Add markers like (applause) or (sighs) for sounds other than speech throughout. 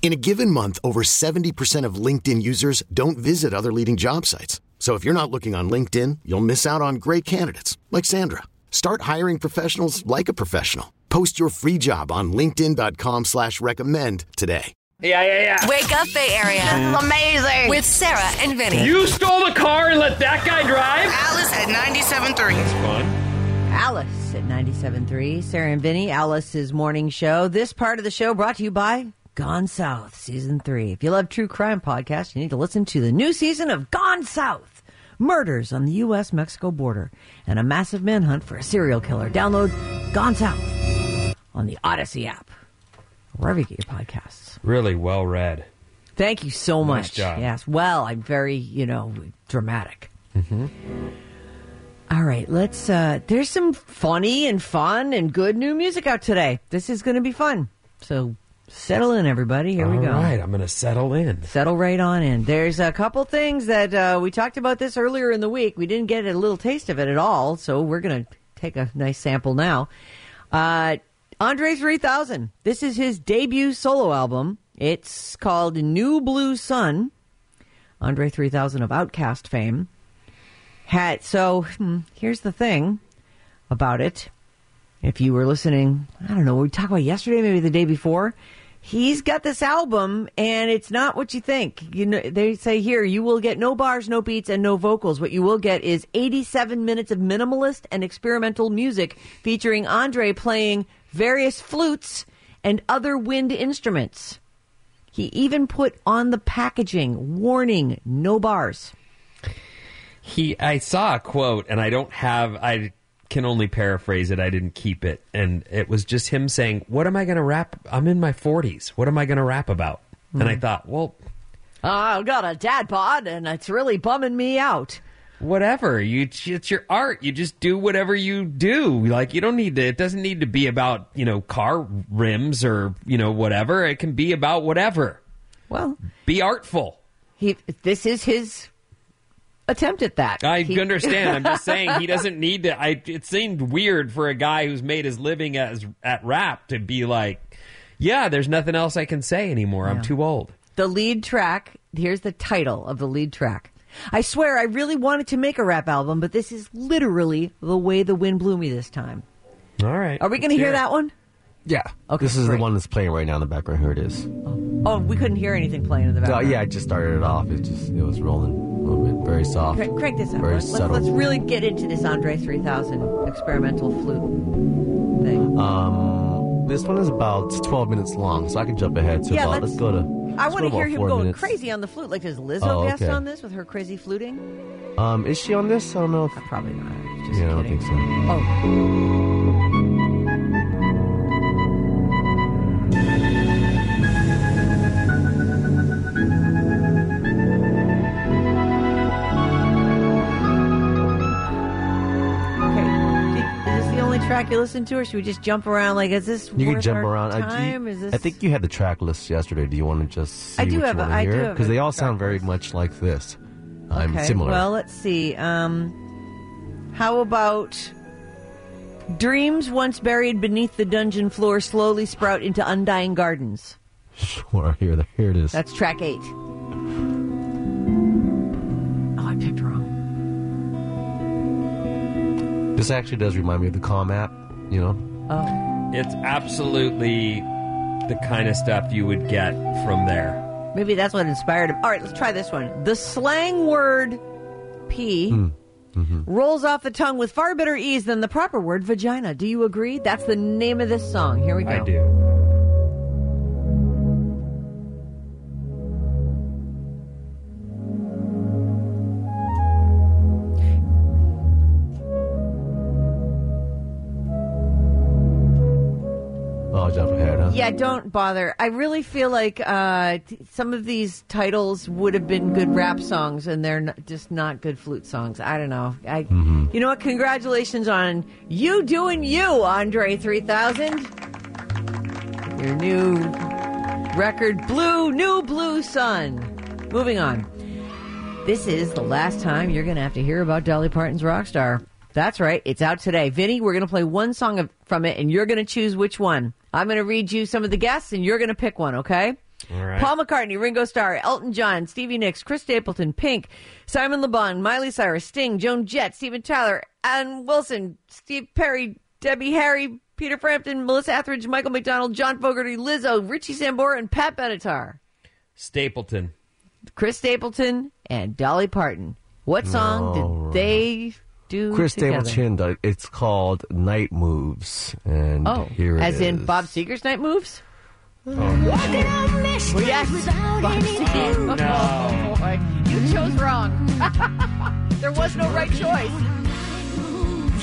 In a given month, over 70% of LinkedIn users don't visit other leading job sites. So if you're not looking on LinkedIn, you'll miss out on great candidates like Sandra. Start hiring professionals like a professional. Post your free job on linkedin.com slash recommend today. Yeah, yeah, yeah. Wake up, Bay Area. This is amazing. With Sarah and Vinny. You stole the car and let that guy drive? Alice at 97.3. Fun. Alice at 97.3. Sarah and Vinny, Alice's morning show. This part of the show brought to you by Gone South, Season 3. If you love true crime podcasts, you need to listen to the new season of Gone South. Murders on the U.S. Mexico border and a massive manhunt for a serial killer. Download Gone South on the Audacy app, wherever you get your podcasts. Really well read. Thank you so Nice much. job. Yes. Well, I'm very, you know, dramatic. All right, let's. uh There's some funny and fun and good new music out today. This is going to be fun. So settle in, everybody. Here we go. right, I'm going to settle in. Settle right on in. There's a couple things that uh, we talked about this earlier in the week. We didn't get a little taste of it at all, so we're going to take a nice sample now. Uh, Andre 3000. This is his debut solo album. It's called New Blue Sun. Andre 3000 of OutKast fame. Had so hmm, here's the thing about it. If you were listening, I don't know, we talked about yesterday, maybe the day before. He's got this album, and it's not what you think. You know, they say here you will get no bars, no beats, and no vocals. What you will get is 87 minutes of minimalist and experimental music featuring Andre playing various flutes and other wind instruments. He even put on the packaging warning: no bars. He, I saw a quote, and I don't have. I can only paraphrase it. I didn't keep it, and it was just him saying, "What am I going to rap? I'm in my 40s. What am I going to rap about?" And I hmm. thought, well, I've got a dad bod, and it's really bumming me out. whatever. You, it's your art. You just do whatever you do. Like you don't need to. It doesn't need to be about you know car rims or you know whatever. It can be about whatever. Well, Be artful. he this is his attempt at that. I He- understand. I'm just saying he (laughs) doesn't need to. I. It seemed weird for a guy who's made his living as at rap to be like, yeah, there's nothing else I can say anymore. I'm too old. the lead track. Here's the title of the lead track. I swear, I really wanted to make a rap album, but this is literally the way the wind blew me this time. All right. Are we going to Let's hear that one? Yeah. Okay, This is great. the one that's playing right now in the background. Here it is. Oh, we couldn't hear anything playing in the Uh, background. yeah, I just started it off. It just it was rolling a little bit, very soft. Crank, crank this up. Very Let's, subtle. let's really get into this Andre 3000 experimental flute thing. Um, this one is about 12 minutes long, so I can jump ahead to Yeah, about. let's- Let's, go to. I want to hear him going minutes. crazy on the flute. Like, does Lizzo Oh, guest okay. on this with her crazy fluting? Um, is she on this? I don't know. If, Uh, Probably not. Just yeah, I don't kidding. think so. Oh, track you listen to, or should we just jump around? Like, is this You can jump our around. I- Time? you- is this? I think you had the track list yesterday. Do you want to just see I do have a- I do hear? have Because they all sound very list. much like this. I'm Okay, similar. Well, let's see. Um, how about dreams once buried beneath the dungeon floor slowly sprout into undying gardens? (laughs) Sure, here, here it is. That's track eight. This actually does remind me of the Calm app. You know, Oh, It's absolutely the kind of stuff you would get from there. maybe that's what inspired him. All right, let's try this one. The slang word "p" hmm. mm-hmm. rolls off the tongue with far better ease than the proper word vagina. Do you agree? That's the name of this song. Here we go. I do. Yeah, don't bother. I really feel like uh, t- some of these titles would have been good rap songs, and they're not, just not good flute songs. I don't know. I, you know what? Congratulations on you doing you, Andre three thousand. Your new record, Blue New Blue Sun. Moving on. This is the last time you're going to have to hear about Dolly Parton's Rockstar. That's right. It's out today. Vinny, we're going to play one song of, from it, and you're going to choose which one. I'm going to read you some of the guests, and you're going to pick one, okay? All right. Paul McCartney, Ringo Starr, Elton John, Stevie Nicks, Chris Stapleton, Pink, Simon Le Bon, Miley Cyrus, Sting, Joan Jett, Steven Tyler, Ann Wilson, Steve Perry, Debbie Harry, Peter Frampton, Melissa Etheridge, Michael McDonald, John Fogerty, Lizzo, Richie Sambora, and Pat Benatar. Stapleton. Chris Stapleton and Dolly Parton. What song did they do Chris together? Stapleton. It's called Night Moves, and Oh, here it as in is. Bob Seger's Night Moves? Oh. Well, yes, Bob Seger. no. Oh, boy. You chose wrong. (laughs) there was no right choice.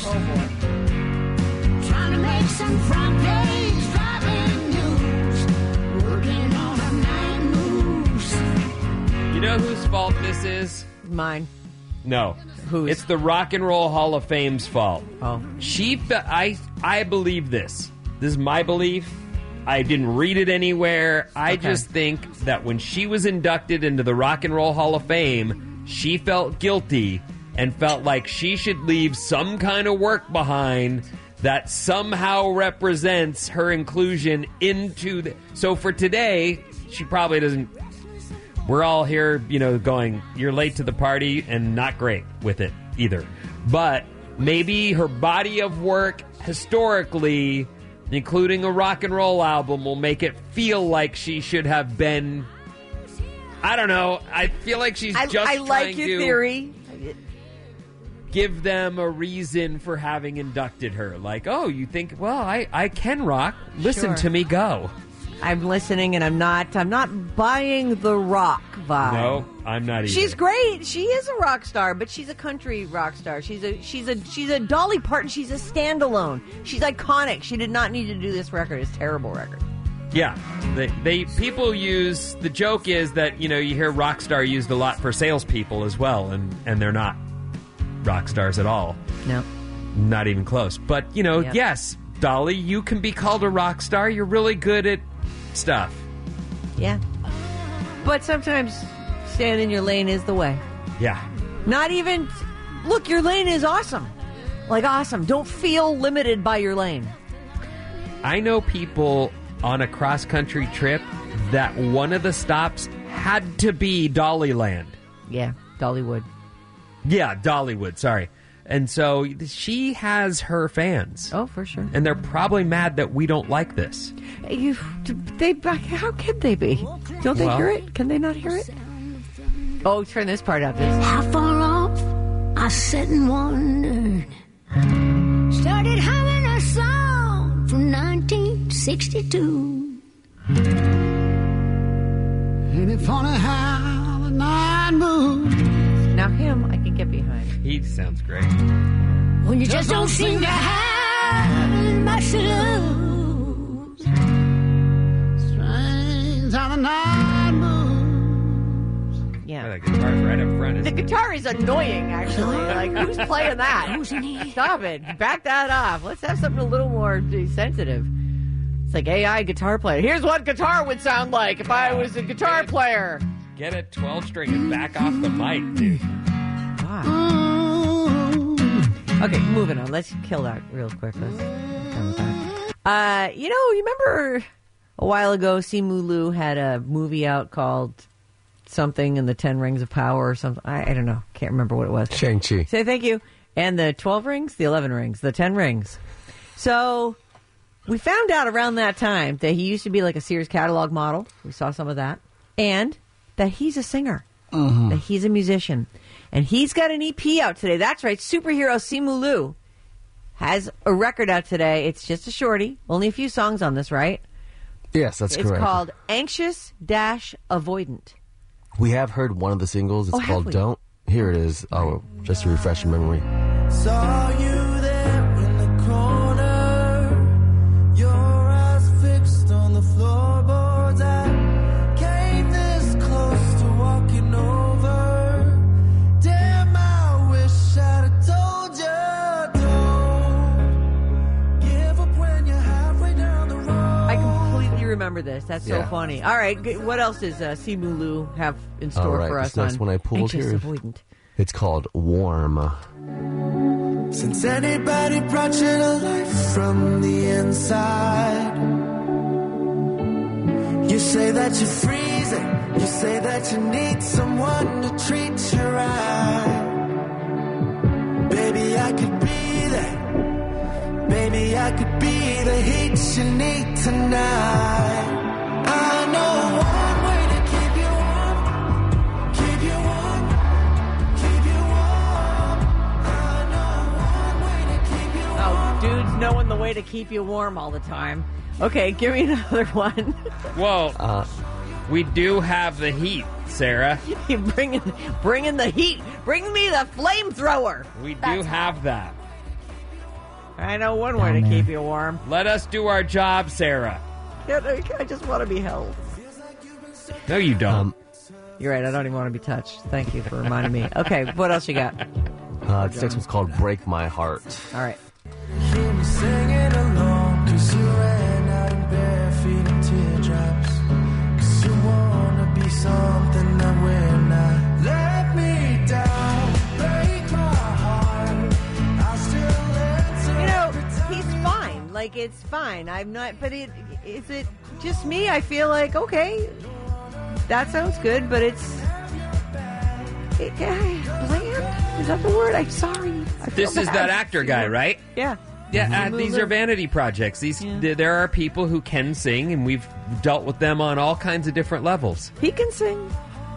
Oh boy. Trying to make some front page driving news. Working on a night moves. You know whose fault this is? Mine. No. Whose? It's the Rock and Roll Hall of Fame's fault. Oh. She, fe- I, I believe this. This is my belief. I didn't read it anywhere. I Okay. just think that when she was inducted into the Rock and Roll Hall of Fame, she felt guilty and felt like she should leave some kind of work behind that somehow represents her inclusion into the. So for today, she probably doesn't we're all here, you know, going, you're late to the party and not great with it either. But maybe her body of work historically, including a rock and roll album, will make it feel like she should have been. I don't know. I feel like she's I, just I like your to theory. give them a reason for having inducted her. Like, oh, you think, well, I, I can rock. Listen Sure. to me go. I'm listening, and I'm not. I'm not buying the rock vibe. No, I'm not either. She's great. She is a rock star, but she's a country rock star. She's a she's a she's a Dolly Parton. She's a standalone. She's iconic. She did not need to do this record. It's a terrible record. Yeah, they, they people use the joke is that you know you hear rock star used a lot for salespeople as well, and and they're not rock stars at all, No. not even close. But you know, Yep. yes, Dolly, you can be called a rock star. You're really good at stuff. Yeah. But sometimes staying in your lane is the way. Yeah, Not even look, your lane is awesome. Like awesome. Don't feel limited by your lane. I know people on a cross country trip that one of the stops had to be Dollyland. Yeah, Dollywood. Yeah, Dollywood. Sorry. And so she has her fans. Oh, for sure. And they're probably mad that we don't like this. You, they, how could they be? Don't they Well- hear it? Can they not hear it? Oh, turn this part up. This. How far off? I sat and wondered. Started humming a song from 1962. Ain't it funny how the night moves? Now him, I can get behind. He sounds great. When you just don't seem to have much to lose. Strange how the night moves. Yeah. The guitar's right up front. The it? guitar is annoying, actually. Like, who's playing that? Stop it. Back that off. Let's have something a little more sensitive. It's like AI guitar player. Here's what guitar would sound like if I was a guitar player. Get a 12 string and back off the mic, dude. God. Okay, moving on. Let's kill that real quick. Let's done with that. Uh, you know, you remember a while ago, Simu Liu had a movie out called something in the Ten Rings of Power or something. I, I don't know. Can't remember what it was. Shang-Chi. Say thank you. And the 12 rings, the 11 rings, the 10 rings. So we found out around that time that he used to be like a Sears catalog model. We saw some of that. And that he's a singer. that he's a musician. And he's got an EP out today. That's right. Superhero Simu Liu has a record out today. It's just a shorty. Only a few songs on this, right? Yes, that's it's correct. called Anxious Dash Avoidant. We have heard one of the singles. It's Oh, have called we? Don't. Here it is. Oh, just to refresh your memory. Saw you remember this. That's so Yeah. funny. All right, good. what else does uh, Simu Liu have in All store right, for this us next on one I pulled Anxious here. Avoidant? It's called Warm. Since anybody brought you to life from the inside, you say that you're freezing. You say that you need someone to treat you right. Baby, I could be that. Baby, I could be the heat you need tonight. I know one way to keep you warm, keep you warm, keep you warm. I know one way to keep you warm. Oh, dudes knowing the way to keep you warm all the time. Okay, give me (laughs) another one. Well, Uh, we do have the heat, Sarah. you (laughs) bringing, bringing the heat. Bring me the flamethrower. We do have that. I know one way to keep you warm. Let us do our job, Sarah. I just want to be held. No, you don't. Um, You're right. I don't even want to be touched. Thank you for reminding me. (laughs) Okay, what else you got? uh, this next one's called Break My Heart. All right. Like it's fine. I'm not. But it is it just me? I feel like okay, that sounds good, but it's. It, yeah, bland? Is that the word? I'm sorry. I this is bad. that actor guy, right? Yeah. Yeah, uh, these are vanity projects. These th- there are people who can sing, and we've dealt with them on all kinds of different levels. He can sing.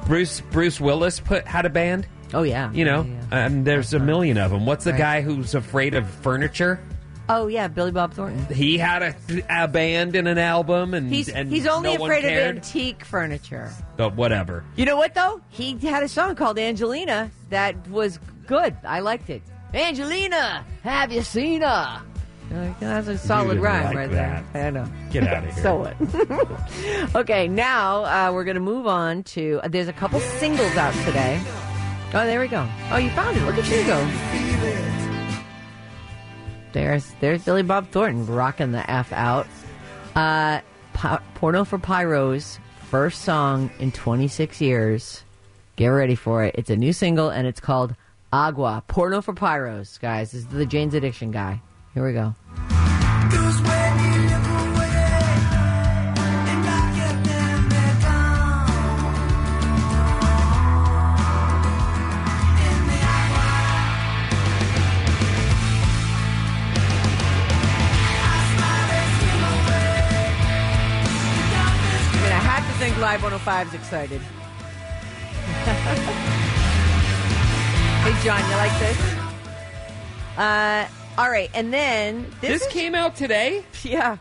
Bruce Bruce Willis put had a band. Oh yeah. You know, Yeah, yeah. um, there's a million of them. What's the Right. guy who's afraid of furniture? Oh yeah, Billy Bob Thornton. He had a, a band and an album, and He's and he's only no afraid of antique furniture. But whatever. You know what though? He had a song called Angelina that was good. I liked it. Angelina, have you seen her? Like, That's a solid rhyme like right that. there. I know. Get out of (laughs) here. So what? (laughs) okay, now uh, we're going to move on to. Uh, there's a couple singles out today. Oh, there we go. Oh, you found it. Look at you go. There's there's Billy Bob Thornton rocking the f out. Uh, Porno for Pyros first song in 26 years. Get ready for it. It's a new single and it's called Agua. Porno for Pyros, guys. This is the Jane's Addiction guy. Here we go. Live 105 is excited. (laughs) hey, John, you like this? Uh, all right, and then this, This is- came out today. yeah,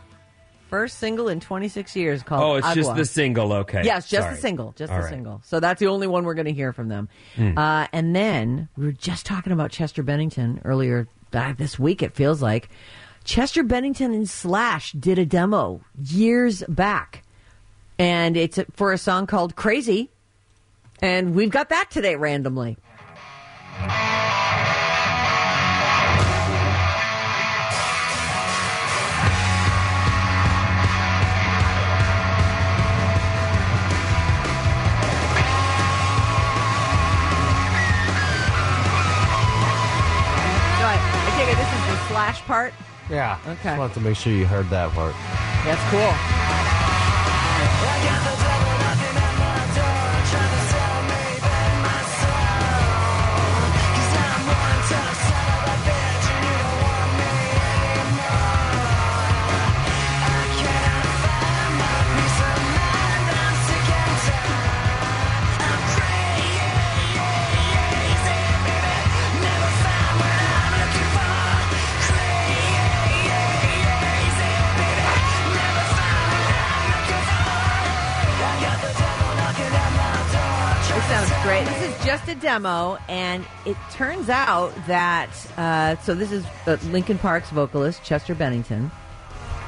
first single in 26 years called. Oh, it's just Agua. the single. Okay. Yes, just Sorry. the single, just All the right. single. So that's the only one we're going to hear from them. Hmm. Uh, and then we were just talking about Chester Bennington earlier uh, this week. It feels like Chester Bennington and Slash did a demo years back, and it's for a song called "Crazy," and we've got that today randomly. So I, I this is the Slash part. Yeah. Okay. Just wanted to make sure you heard that part. That's cool. Right, just a demo, and it turns out that uh, so this is uh, Linkin Park's vocalist Chester Bennington,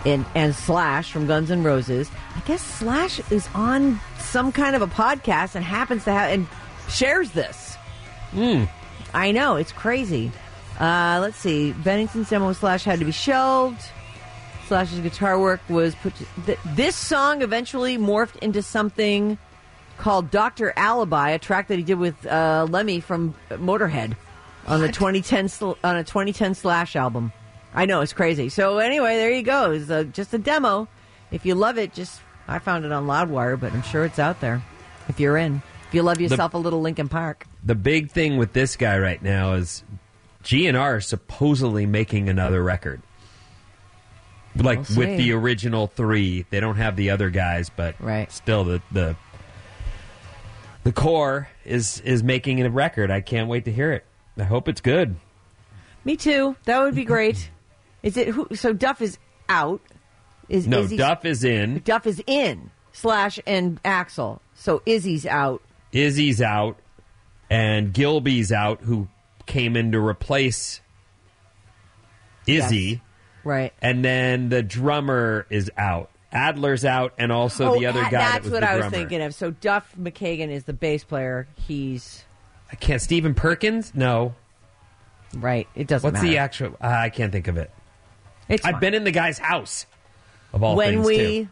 and and Slash from Guns N' Roses. I guess Slash is on some kind of a podcast and happens to have and shares this. Hmm. I know it's crazy. Uh, let's see. Bennington's demo with Slash had to be shelved. Slash's guitar work was put. To, th- this song eventually morphed into something called Doctor Alibi, a track that he did with uh, Lemmy from Motorhead on the 2010 sl- on a 2010 Slash album. I know it's crazy. So anyway, there you go. It's uh, just a demo. If you love it, just I found it on Loudwire, but I'm sure it's out there. If you're in, if you love yourself a little Linkin Park. The big thing with this guy right now is GNR is supposedly making another record. Like We'll with the original three, they don't have the other guys, but Right. still the the the core is is making a record. I can't wait to hear it. I hope it's good. Me too. That would be great. (laughs) Is it who? So Duff is out. Is No, Izzy's- Duff is in. Duff is in. Slash and Axl. So Izzy's out. Izzy's out, and Gilby's out, who came in to replace Izzy. Yes. Right. And then the drummer is out. Adler's out, and also the other guy. Oh, That's that what I was thinking of. So Duff McKagan is the bass player. He's I can't. Stephen Perkins? No. right. It doesn't matter. What's matter. the actual? Uh, I can't think of it. It's I've fine. been in the guy's house. Of all when things, we too.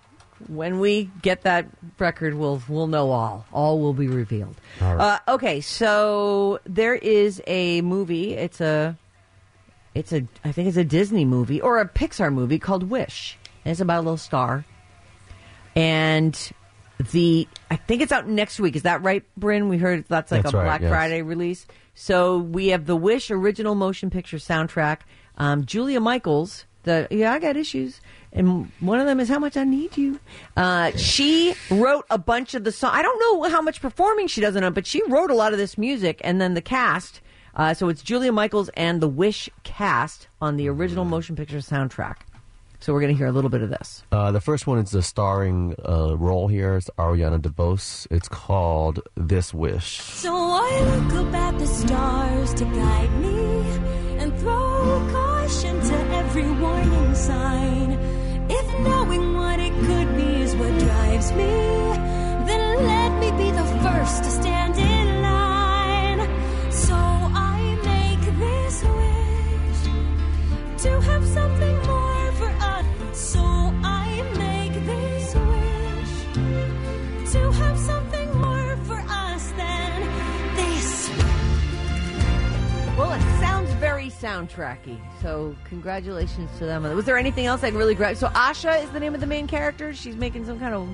when we get that record, we'll we'll know all. All will be revealed. Right. Uh, okay, so there is a movie. It's a it's a I think it's a Disney movie or a Pixar movie called Wish. It's about a little star. And the I think it's out next week. Is that right, Bryn? We heard that's like That's a right, Black yes. Friday release. So we have the Wish original motion picture soundtrack. Um, Julia Michaels, the yeah, I got issues, and one of them is how much I need you. Uh, she wrote a bunch of the song. I don't know how much performing she does it, but she wrote a lot of this music, and then the cast. Uh, so it's Julia Michaels and the Wish cast on the original motion picture soundtrack. So we're going to hear a little bit of this. Uh, the first one is the starring uh, role here. It's Ariana DeBose. It's called This Wish. So I look up at the stars to guide me and throw caution to every warning sign. If knowing what it could be is what drives me, then let me be the first to stand soundtracky. So congratulations to them. Was there anything else I can really grab? So Asha is the name of the main character. She's making some kind of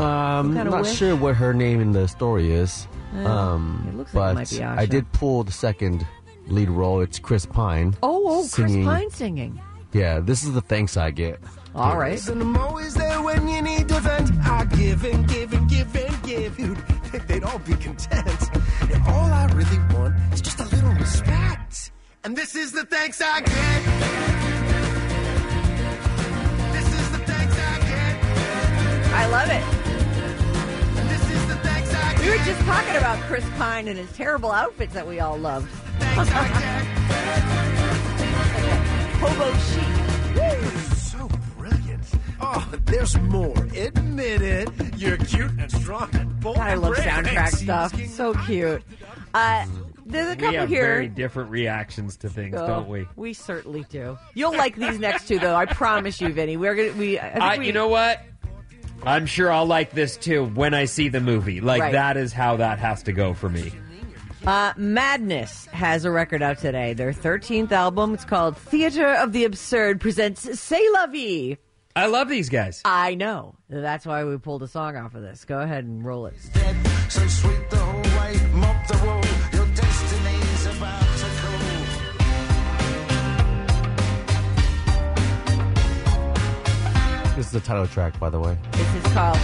Um, kind of not wish? sure what her name in the story is. Uh, um, it looks like it might be I did pull the second lead role. It's Chris Pine. oh oh Chris singing- Pine singing. Yeah, this is the thanks I get. All right. Listen, I'm always there when you need to vent. I give and give and give and give. You'd think they'd all be content. And all I really want is just a little respect. And this is the thanks I get. This is the thanks I get. I love it. This is the thanks I get. We were just talking about Chris Pine and his terrible outfits that we all loved. Thanks I get. (laughs) Hobo chic. So brilliant. Oh, there's more. Admit it. You're cute and strong and bold. God, I love soundtrack stuff. So cute. Uh, there's a couple we have here. very different reactions to things, Oh, don't we? We certainly do. You'll like these next two, though. I promise you, Vinny. We're gonna. We. I think I, we you know what? I'm sure I'll like this too when I see the movie. Like Right. that is how that has to go for me. Uh, Madness has a record out today. Their 13th album. It's called Theater of the Absurd presents C'est la vie. I love these guys. I know. That's why we pulled a song off of this. Go ahead and roll it. So sweet the whole way, mop the wool. Your destiny's about to go. This is the title track, by the way. This is called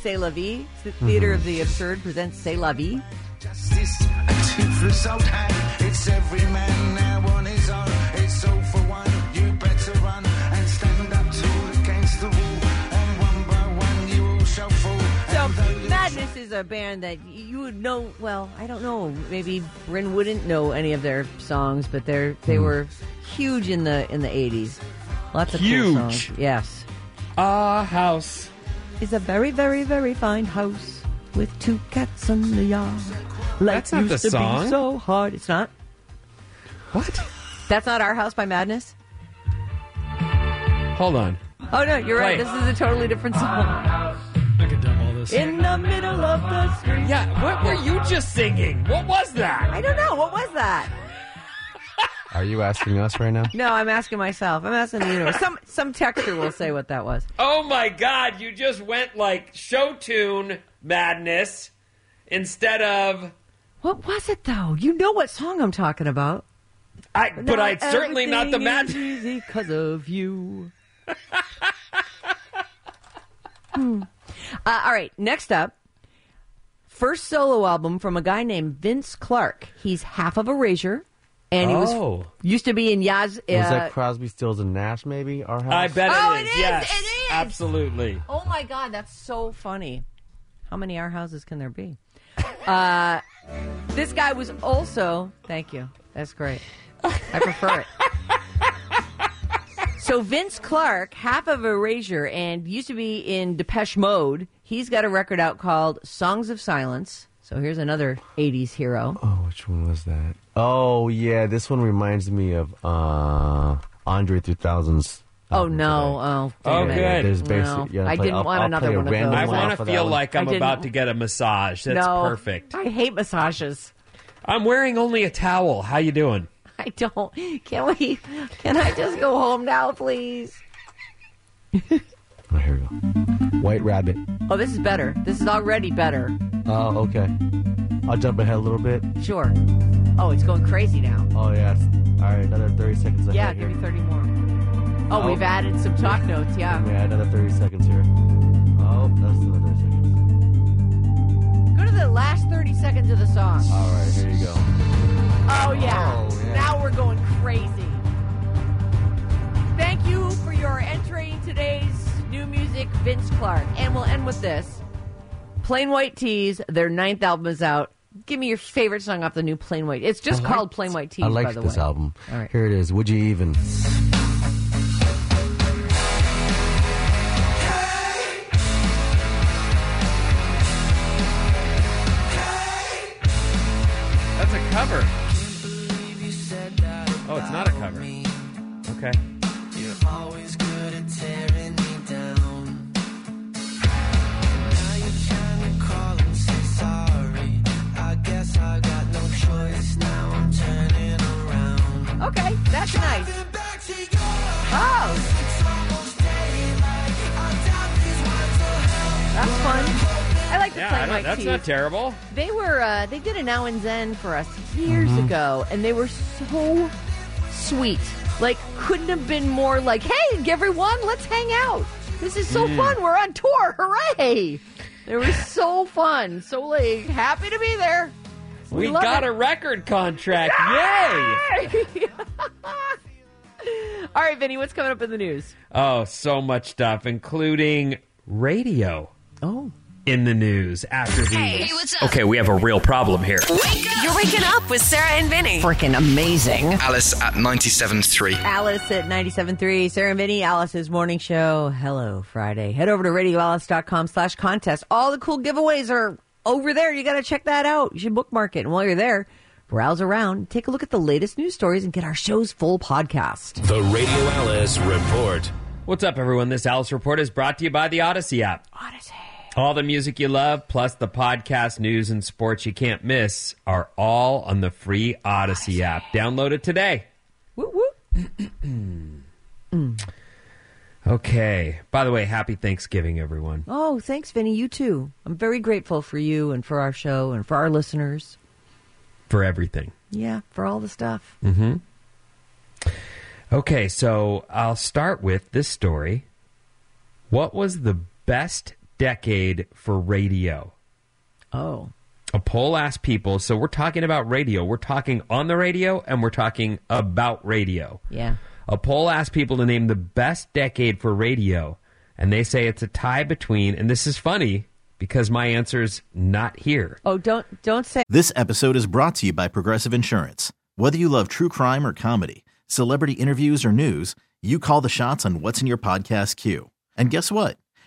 C'est la vie. The mm-hmm. Theater of the Absurd presents C'est la vie. Justice, a tooth result, and it's every man now is a band that you would know. Well, I don't know. Maybe Bryn wouldn't know any of their songs, but they're they Hmm. were huge in the in the eighties. Lots of Huge. cool songs. Yes, A house. is a very very very fine house with two cats in the yard. Life That's not used the to song. Be so hard. It's not. What? That's not our house by Madness. Hold on. Oh no, you're right. This is a totally different song. This. In the middle of the street. Yeah, what were you just singing? What was that? I don't know. What was that? (laughs) Are you asking us right now? No, I'm asking myself. I'm asking the universe. Some some texture will say what that was. Oh my god, you just went like show tune madness instead of What was it though? You know what song I'm talking about. I but I certainly not the mad. mad Easy because of you. (laughs) Hmm. Uh, all right, next up, first solo album from a guy named Vince Clark. He's half of Erasure, and he Oh. was used to be in Yaz. Uh, Was that Crosby, Stills, and Nash? Maybe our house. I bet it is. Oh, it is, Yes. it is. Absolutely. Oh my God, that's so funny. How many our houses can there be? (laughs) Uh, this guy was also. Thank you. That's great. I prefer it. (laughs) So Vince Clark, half of Erasure, and used to be in Depeche Mode. He's got a record out called "Songs of Silence." So here's another '80s hero. Oh, which one was that? Oh, yeah. This one reminds me of uh, Andre 3000's. Oh album no! today. Oh, Oh, damn it. good. There's No, basic, yeah, I play- didn't I'll- want I'll another one of those. I want to feel like I'm about to get a massage. That's no, perfect. I hate massages. I'm wearing only a towel. How you doing? I don't. Can we? Can I just go home now, please? Oh, here we go. White Rabbit. Oh, this is better. This is already better. Oh, okay. I'll jump ahead a little bit. Sure. Oh, it's going crazy now. Oh, yes. All right, another 30 seconds Yeah, give me 30 more. Oh, Oh. we've added some talk notes. Yeah. Yeah, another 30 seconds here. Oh, that's another 30 seconds. Go to the last 30 seconds of the song. All right, here you go. Oh, yeah. Oh, yeah. Now we're going crazy. Thank you for your entering today's new music, Vince Clark. And we'll end with this Plain White T's, their ninth album is out. Give me your favorite song off the new Plain White. It's just I called liked- Plain White T's, I by liked the this way. album. All right. Here it is. Would you even? That's a cover. Oh, it's not a cover. Okay. You're always good at tearing me down. Now you're trying to call and say sorry. I guess I got no choice. Now I'm turning around. Okay, that's nice. Been back to your Oh, It's almost daylight. I doubt these words will help. that's fun. I like the Yeah, I Plain don't- White that's Tees. not terrible. They were uh, they did a now and zen for us years Mm-hmm. ago, and they were so sweet. Like couldn't have been more like, hey everyone, let's hang out. This is Mm. so fun. We're on tour. Hooray! They were (laughs) so fun. So like happy to be there. We, love got it. a record contract. Yay! (laughs) All right, Vinny, what's coming up in the news? Oh, so much stuff, including radio Oh, in the news after these. Hey, what's up? Okay, we have a real problem here. You're waking up with Sarah and Vinny. freaking amazing. Alice at 97.3. Alice at 97.3, Sarah and Vinny, Alice's morning show. Hello, Friday. Head over to radioalice.com slash contest. All the cool giveaways are over there. You got to check that out. You should bookmark it. And while you're there, browse around, take a look at the latest news stories, and get our show's full podcast. The Radio Alice Report. What's up, everyone? This Alice Report is brought to you by the Audacy app. Audacy. All the music you love, plus the podcast, news, and sports you can't miss, are all on the free Audacy, app. Download it today. Woo whoop. (clears throat) Okay. By the way, happy Thanksgiving, everyone. Oh, thanks, Vinny. You too. I'm very grateful for you and for our show and for our listeners. For everything. Yeah, for all the stuff. Mm-hmm. Okay, so I'll start with this story. What was the best decade for radio? Oh. A poll asked people, so we're talking about radio. We're talking on the radio and we're talking about radio. Yeah. A poll asked people to name the best decade for radio, and they say it's a tie between, and this is funny because my answer's not here. Oh, don't don't say This episode is brought to you by Progressive Insurance. Whether you love true crime or comedy, celebrity interviews or news, you call the shots on what's in your podcast queue. And guess what?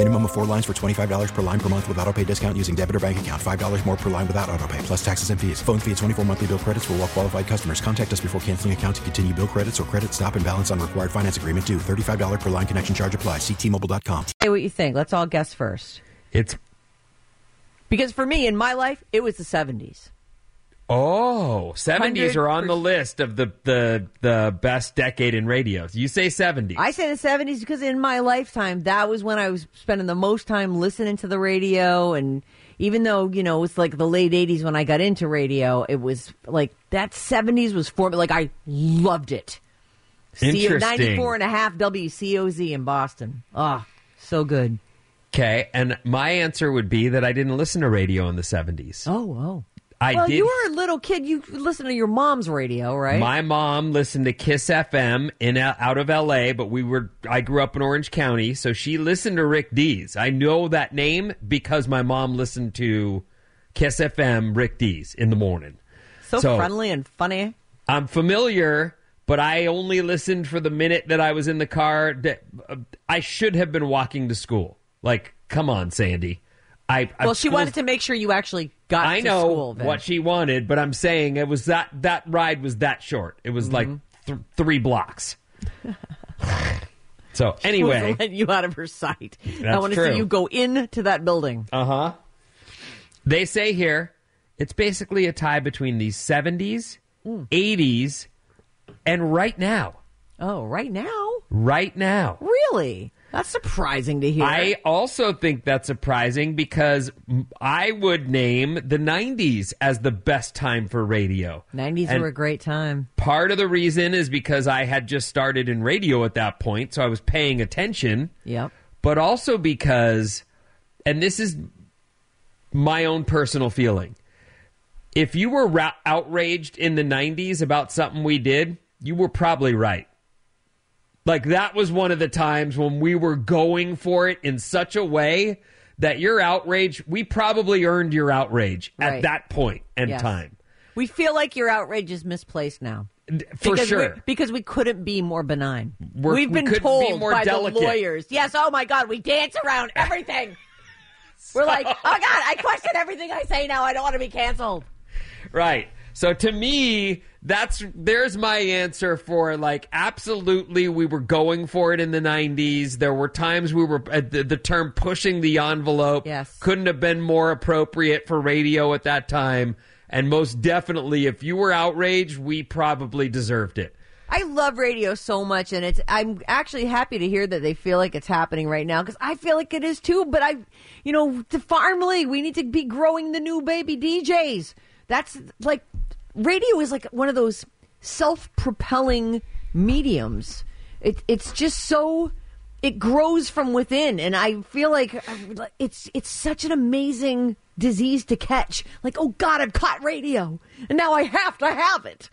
Minimum of four lines for $25 per line per month with auto pay discount using debit or bank account. $5 more per line without auto pay, plus taxes and fees. Phone fee at 24 monthly bill credits for all well qualified customers. Contact us before canceling account to continue bill credits or credit stop and balance on required finance agreement due. $35 per line connection charge applies. Ctmobile.com. say what you think. Let's all guess first. It's Because for me, in my life, it was the 70s. Oh, 70s are on the list of the the the best decade in radio. You say 70s. I say the 70s because in my lifetime, that was when I was spending the most time listening to the radio. And even though, you know, it's like the late 80s when I got into radio, it was like that 70s was for me. Like, I loved it. Interesting. 94 and a half WCOZ in Boston. Ah, so good. Okay, and my answer would be that I didn't listen to radio in the 70s. Oh, oh. I well, did. you were a little kid. You listened to your mom's radio, right? My mom listened to Kiss FM in out of LA, but we were I grew up in Orange County, so she listened to Rick Dees. I know that name because my mom listened to Kiss FM Rick Dees in the morning. so, friendly and funny. I'm familiar, but I only listened for the minute that I was in the car. That- uh, I should have been walking to school. Like, come on, Sandy. I Well, she wanted to make sure you actually got I to know school. Then. what she wanted, but I'm saying it was that that ride was that short. It was like Mm-hmm. th- three blocks. (laughs) so anyway, letting you out of her sight. I want to see you go into that building. uh huh. They say here it's basically a tie between the 70s, Mm. 80s, and right now. Oh, right now? Right now. Really? That's surprising to hear. I also think that's surprising because I would name the 90s as the best time for radio. 90s And were a great time. Part of the reason is because I had just started in radio at that point, so I was paying attention. Yep. But also because, and this is my own personal feeling, if you were ra- outraged in the 90s about something we did, you were probably right. Like that was one of the times when we were going for it in such a way that your outrage, we probably earned your outrage Right. at that point and Yes. time. We feel like your outrage is misplaced now. For because sure. We, because we couldn't be more benign. We're- We've been couldn't told be more by delicate. the lawyers. Yes, oh my God, we dance around everything. (laughs) We're like, oh God, I question everything I say now. I don't want to be canceled. Right. So to me, that's there's my answer for like absolutely we were going for it in the 90s. There were times we were uh, the, the term pushing the envelope Yes. couldn't have been more appropriate for radio at that time. And most definitely if you were outraged, we probably deserved it. I love radio so much, and it's. I'm actually happy to hear that they feel like it's happening right now because I feel like it is too. But I, you know, the farm league, we need to be growing the new baby DJs. That's like radio is like one of those self-propelling mediums. It, it's just so it grows from within, and I feel like it's it's such an amazing disease to catch. Like, oh God, I've caught radio, and now I have to have it.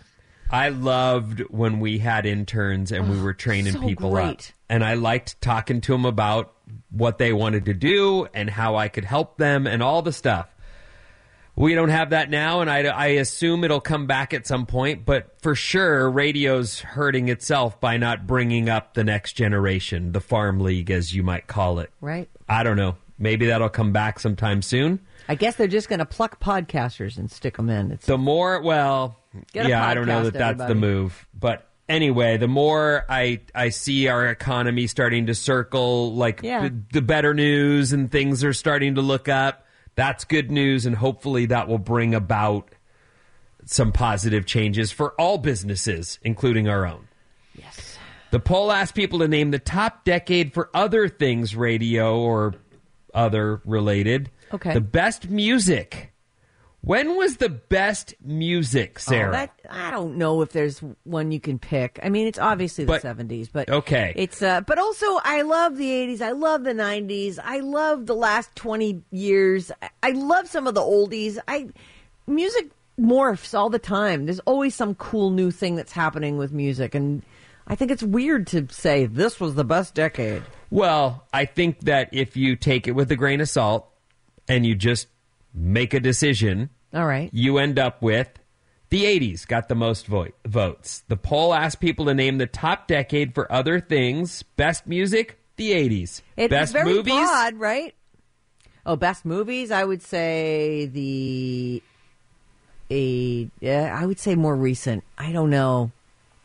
I loved when we had interns and we oh, were training so people up. And I liked talking to them about what they wanted to do and how I could help them and all the stuff. We don't have that now, and I, I assume it'll come back at some point. But for sure, radio's hurting itself by not bringing up the next generation, the farm league, as you might call it. Right. I don't know. Maybe that'll come back sometime soon. I guess they're just going to pluck podcasters and stick them in. It's The more, well, yeah, I don't know that that's the move. But anyway, the more I I see our economy starting to circle, like Yeah. the, the better news and things are starting to look up. That's good news, and hopefully that will bring about some positive changes for all businesses, including our own. Yes. The poll asked people to name the top decade for other things radio or other related. Okay. The best music. When was the best music, Sarah? Oh, that, I don't know if there's one you can pick. I mean, it's obviously the But- 70s, but Okay. It's uh, but also I love the 80s. I love the 90s. I love the last 20 years. I, I love some of the oldies. I music morphs all the time. There's always some cool new thing that's happening with music, and I think it's weird to say this was the best decade. Well, I think that if you take it with a grain of salt and you just make a decision, All right. you end up with the 80s got the most vo- votes. The poll asked people to name the top decade for other things. Best music, the 80s. It's Best very movies, broad, right? Oh, best movies. I would say the a. Yeah, I would say more recent. I don't know.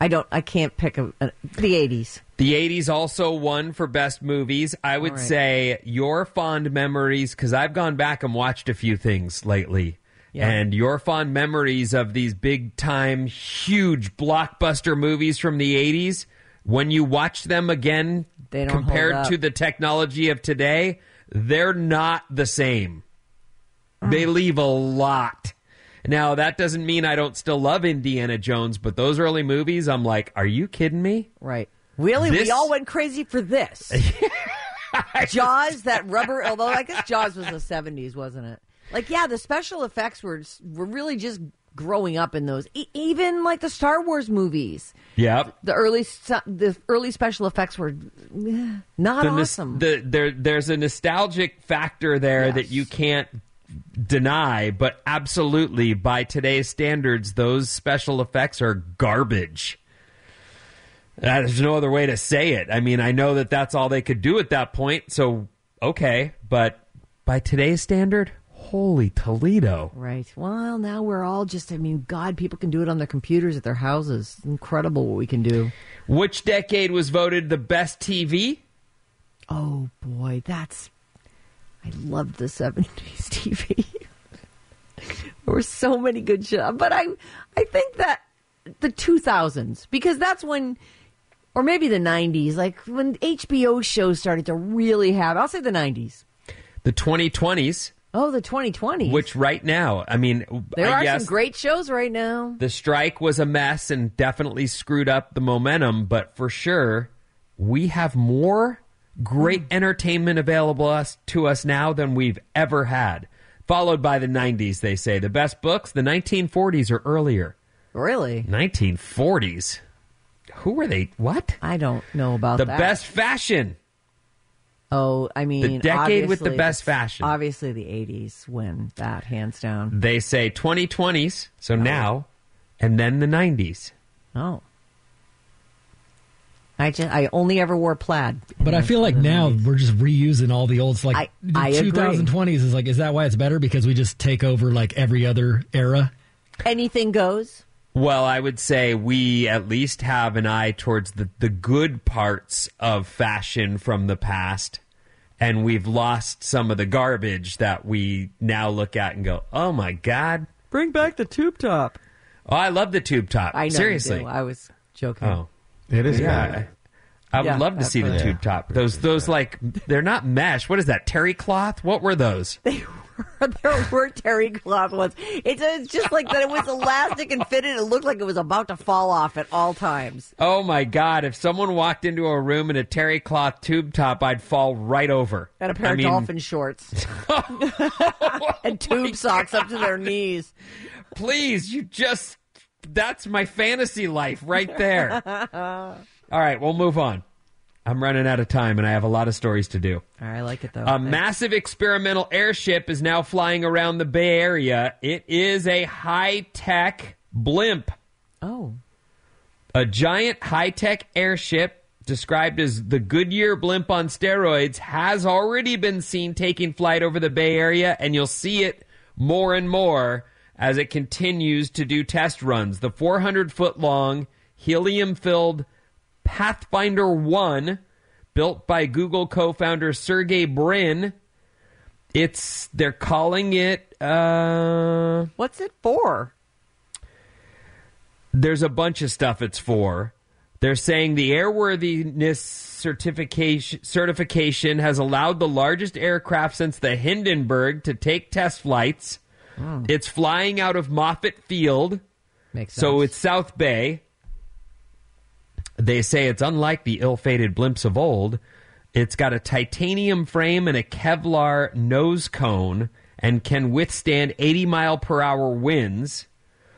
I don't. I can't pick a, a the eighties. The 80s also won for best movies. I would right. say your fond memories, because I've gone back and watched a few things lately. Yeah. And your fond memories of these big time, huge blockbuster movies from the 80s, when you watch them again They don't compared to the technology of today, they're not the same. Mm. They leave a lot. Now, that doesn't mean I don't still love Indiana Jones, but those early movies, I'm like, are you kidding me? Right. Really, This- we all went crazy for this. (laughs) Jaws, that rubber. Although I guess Jaws was the seventies, wasn't it? Like, yeah, the special effects were were really just growing up in those. E- even like the Star Wars movies, Yep. the early the early special effects were eh, not the, awesome. the there there's a nostalgic factor there that you can't deny, but absolutely by today's standards, those special effects are garbage. Uh, There's no other way to say it. I mean, I know that that's all they could do at that point, so okay, but by today's standard, holy Toledo. Right. Well, now we're all just, I mean, God, people can do it on their computers at their houses. Incredible what we can do. Which decade was voted the best TV? Oh, boy. That's, I love the 70s TV. (laughs) there were so many good shows. But I, I think that the 2000s, because that's when, or maybe the 90s, like when HBO shows started to really have, I'll say the 90s. The 2020s, Oh, the 2020s. which right now, I mean, there I are some great shows right now. The strike was a mess and definitely screwed up the momentum, but for sure, we have more great hmm. entertainment available us, to us now than we've ever had. Followed by the 90s, they say. The best books, the 1940s or earlier. Really? 1940s? Who were they? What? I don't know about The that. best fashion. Oh, I mean, the decade with the best fashion. Obviously, the '80s win that hands down. They say 2020s, so now, and then the 90s. Oh, I just I only ever wore plaid. But I feel like now we're just reusing all the old. Like I- the I agree. 2020s is like, is that why it's better? Because we just take over like every other era. Anything goes. Well, I would say we at least have an eye towards the, the good parts of fashion from the past, and we've lost some of the garbage that we now look at and go, "Oh my god, bring back the tube top." Oh, I love the tube top. I know you Seriously, do. I was joking. Oh, It is yeah. bad. I would Yeah, love to see the tube top. Those those like they're not mesh. What is that? Terry cloth? What were those? (laughs) there were terry cloth ones. It's, it's just like that. It was elastic and fitted. It looked like it was about to fall off at all times. Oh my god! If someone walked into a room in a terry cloth tube top, I'd fall right over. And a pair I of mean, dolphin shorts (laughs) oh, and tube socks up to their knees. Please, you just—that's my fantasy life right there. (laughs) All right, we'll move on. I'm running out of time, and I have a lot of stories to do. I like it though. A massive experimental airship is now flying around the Bay Area. It is a high tech blimp. Oh. A giant high tech airship, described as the Goodyear blimp on steroids, has already been seen taking flight over the Bay Area, and you'll see it more and more as it continues to do test runs. The 400 foot long, helium filled Pathfinder 1, built by Google co founder Sergey Brin. It's, they're calling it, uh, What's it for? there's a bunch of stuff it's for. They're saying the airworthiness certification certification has allowed the largest aircraft since the Hindenburg to take test flights. Hmm. It's flying out of Moffett Field. Makes So it's South Bay. They say it's unlike the ill-fated blimps of old. It's got a titanium frame and a Kevlar nose cone and can withstand 80 mile per hour winds.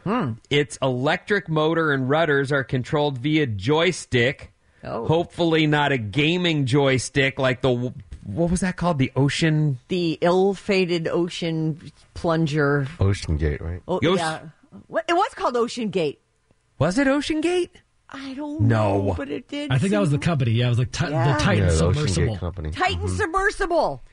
Hmm. Its electric motor and rudders are controlled via joystick. Oh. Hopefully, not a gaming joystick like the what was that called? The Ocean. The ill-fated ocean plunger. Ocean Gate, right? Oh, Yosh- yeah. What, it was called Ocean Gate. Was it Ocean Gate? I don't No. know, but it did. I think that was the company. Yeah, it was like ti- Yeah. the Titan Yeah, the submersible. Company. Titan mm-hmm. submersible.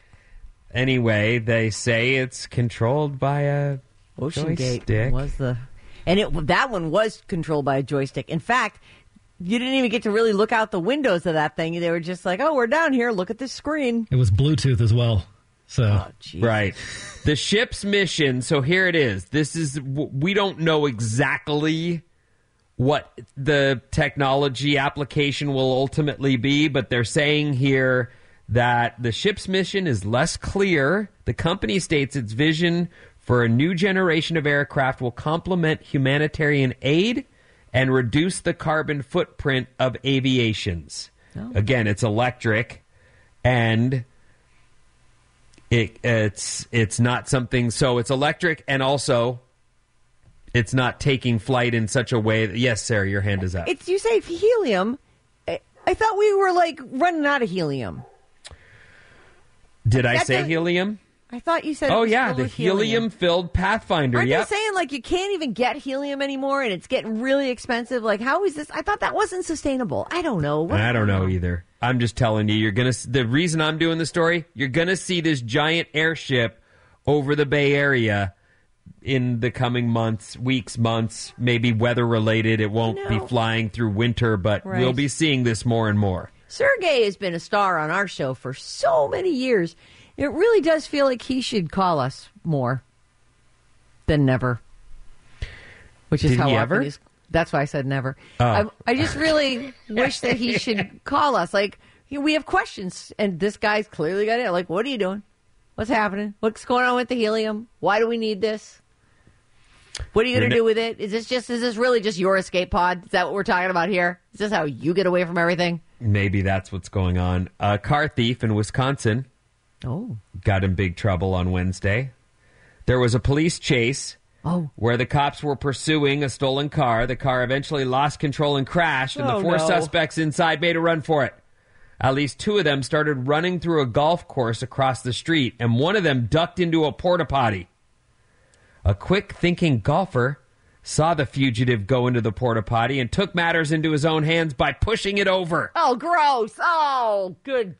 Anyway, they say it's controlled by a Ocean joystick. Gate was the, and it that one was controlled by a joystick. In fact, you didn't even get to really look out the windows of that thing. They were just like, "Oh, we're down here. Look at this screen." It was Bluetooth as well. So Oh, Right. The ship's mission. So here it is. This is we don't know exactly what the technology application will ultimately be, but they're saying here that the ship's mission is less clear. The company states its vision for a new generation of aircraft will complement humanitarian aid and reduce the carbon footprint of aviations. Oh. Again, it's electric and it, it's it's not something so it's electric and also it's not taking flight in such a way that yes sarah your hand is up It's you say helium. I, I thought we were like running out of helium. did i that say helium I thought you said. oh yeah the helium filled pathfinder Aren't yep they saying like you can't even get helium anymore, and it's getting really expensive? Like, how is this? I thought that wasn't sustainable. I don't know. What- I don't know either. I'm just telling you, you're gonna. The reason I'm doing the story, you're gonna see this giant airship over the Bay Area in the coming months, weeks, months, maybe weather related. It won't be flying through winter, but Right. we'll be seeing this more and more. Sergey has been a star on our show for so many years. It really does feel like he should call us more than never. Which is Did how he often he's. That's why I said never. Oh. I, I just really (laughs) wish that he should call us. Like we have questions, and this guy's clearly got it. Like, what are you doing? What's happening? What's going on with the helium? Why do we need this? What are you going to do with it? Is this just is this really just your escape pod? Is that what we're talking about here? Is this how you get away from everything? Maybe that's what's going on. A car thief in Wisconsin Oh. got in big trouble on Wednesday. There was a police chase Oh. where the cops were pursuing a stolen car. The car eventually lost control and crashed, and Oh, the four no. suspects inside made a run for it. At least two of them started running through a golf course across the street, and one of them ducked into a porta potty. A quick thinking golfer saw the fugitive go into the porta potty and took matters into his own hands by pushing it over. Oh, gross. Oh, good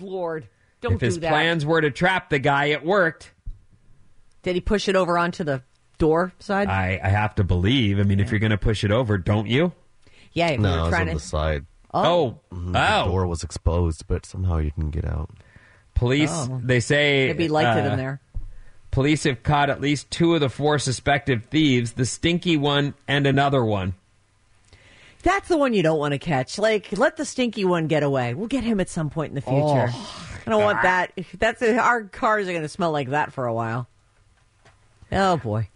lord. Don't if his do that. plans were to trap the guy, it worked. Did he push it over onto the door side? I, I have to believe. I mean, if you're going to push it over, don't you? yeah, if no, you it were was trying on to. the side. Oh, oh. The door was exposed, but somehow you didn't get out. Police, Oh. they say. Maybe he liked it uh, in there. Police have caught at least two of the four suspected thieves, the stinky one and another one. That's the one you don't want to catch. Like, let the stinky one get away. We'll get him at some point in the future. I don't want that. That's our cars are going to smell like that for a while. Oh boy.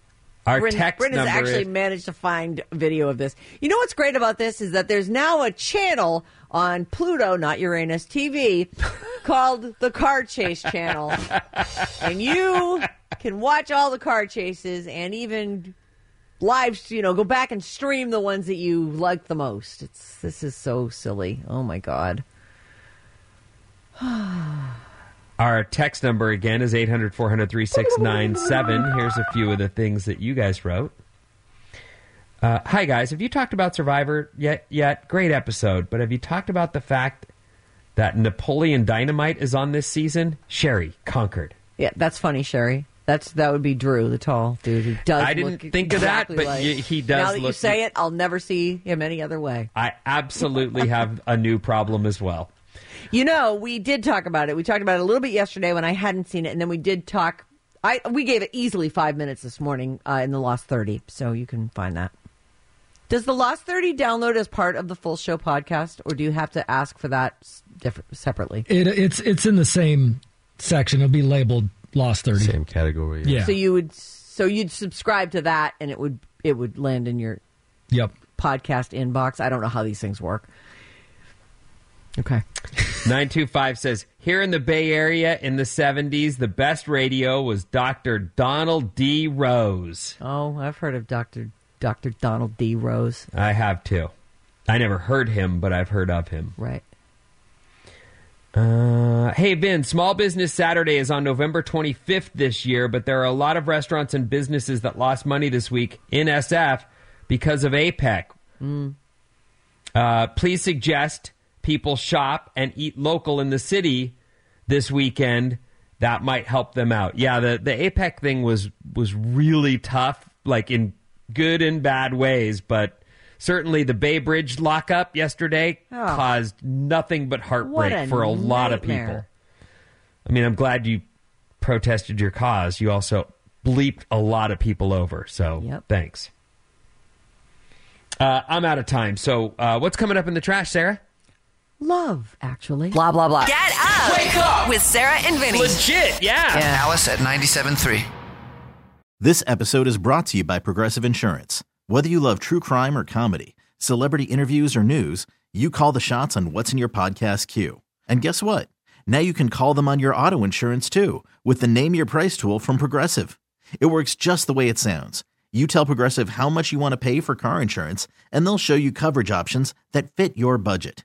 Our Bryn, text Bryn has actually is- managed to find video of this. You know what's great about this is that there's now a channel on Pluto, not Uranus TV, (laughs) called the Car Chase Channel, and you can watch all the car chases and even live, you know, go back and stream the ones that you like the most. It's this is so silly. Oh my god. (sighs) (sighs) (sighs) Our text number again is 800 400 3697. Here's a few of the things that you guys wrote. Uh, hi, guys. Have you talked about Survivor yet? Yet? Great episode. But have you talked about the fact that Napoleon Dynamite is on this season? Sherry, Concord. Yeah, that's funny, Sherry. That's that would be Drew, the tall dude who does. I didn't look think of that, but like- y- he does Now that you say it, I'll never see him any other way. I absolutely have a new problem as well. You know, we did talk about it. We talked about it a little bit yesterday when I hadn't seen it, and then we did talk. I we gave it easily five minutes this morning uh, in the Lost Thirty, so you can find that. Does the Lost Thirty download as part of the full show podcast, or do you have to ask for that different separately? It, it's it's in the same section. It'll be labeled Lost Thirty. Same category. Yeah. So you would so you'd subscribe to that, and it would it would land in your Yep. podcast inbox. I don't know how these things work. Okay. 925 says Here in the Bay Area in the 70s, the best radio was Dr. Donald D. Rose. Oh, I've heard of Doctor Doctor Donald D. Rose. I have too. I never heard him, but I've heard of him. Right. Uh, hey, Ben, Small Business Saturday is on November 25th this year, but there are a lot of restaurants and businesses that lost money this week in SF because of APEC. Mm. Uh, please suggest people shop and eat local in the city this weekend. That might help them out. Yeah, the, the APEC thing was was really tough, like in good and bad ways, but certainly the Bay Bridge lockup yesterday Oh. caused nothing but heartbreak a for a lot of people. I mean, I'm glad you protested your cause. You also bleeped a lot of people over. So yep. thanks. Uh, I'm out of time. So uh, what's coming up in the trash, Sarah? Love, actually. Blah, blah, blah. Get up. Wake up with Sarah and Vinnie. Legit, yeah. And Alice at 97.3. This episode is brought to you by Progressive Insurance. Whether you love true crime or comedy, celebrity interviews or news, you call the shots on what's in your podcast queue. And guess what? Now you can call them on your auto insurance too with the Name Your Price tool from Progressive. It works just the way it sounds. You tell Progressive how much you want to pay for car insurance, and they'll show you coverage options that fit your budget.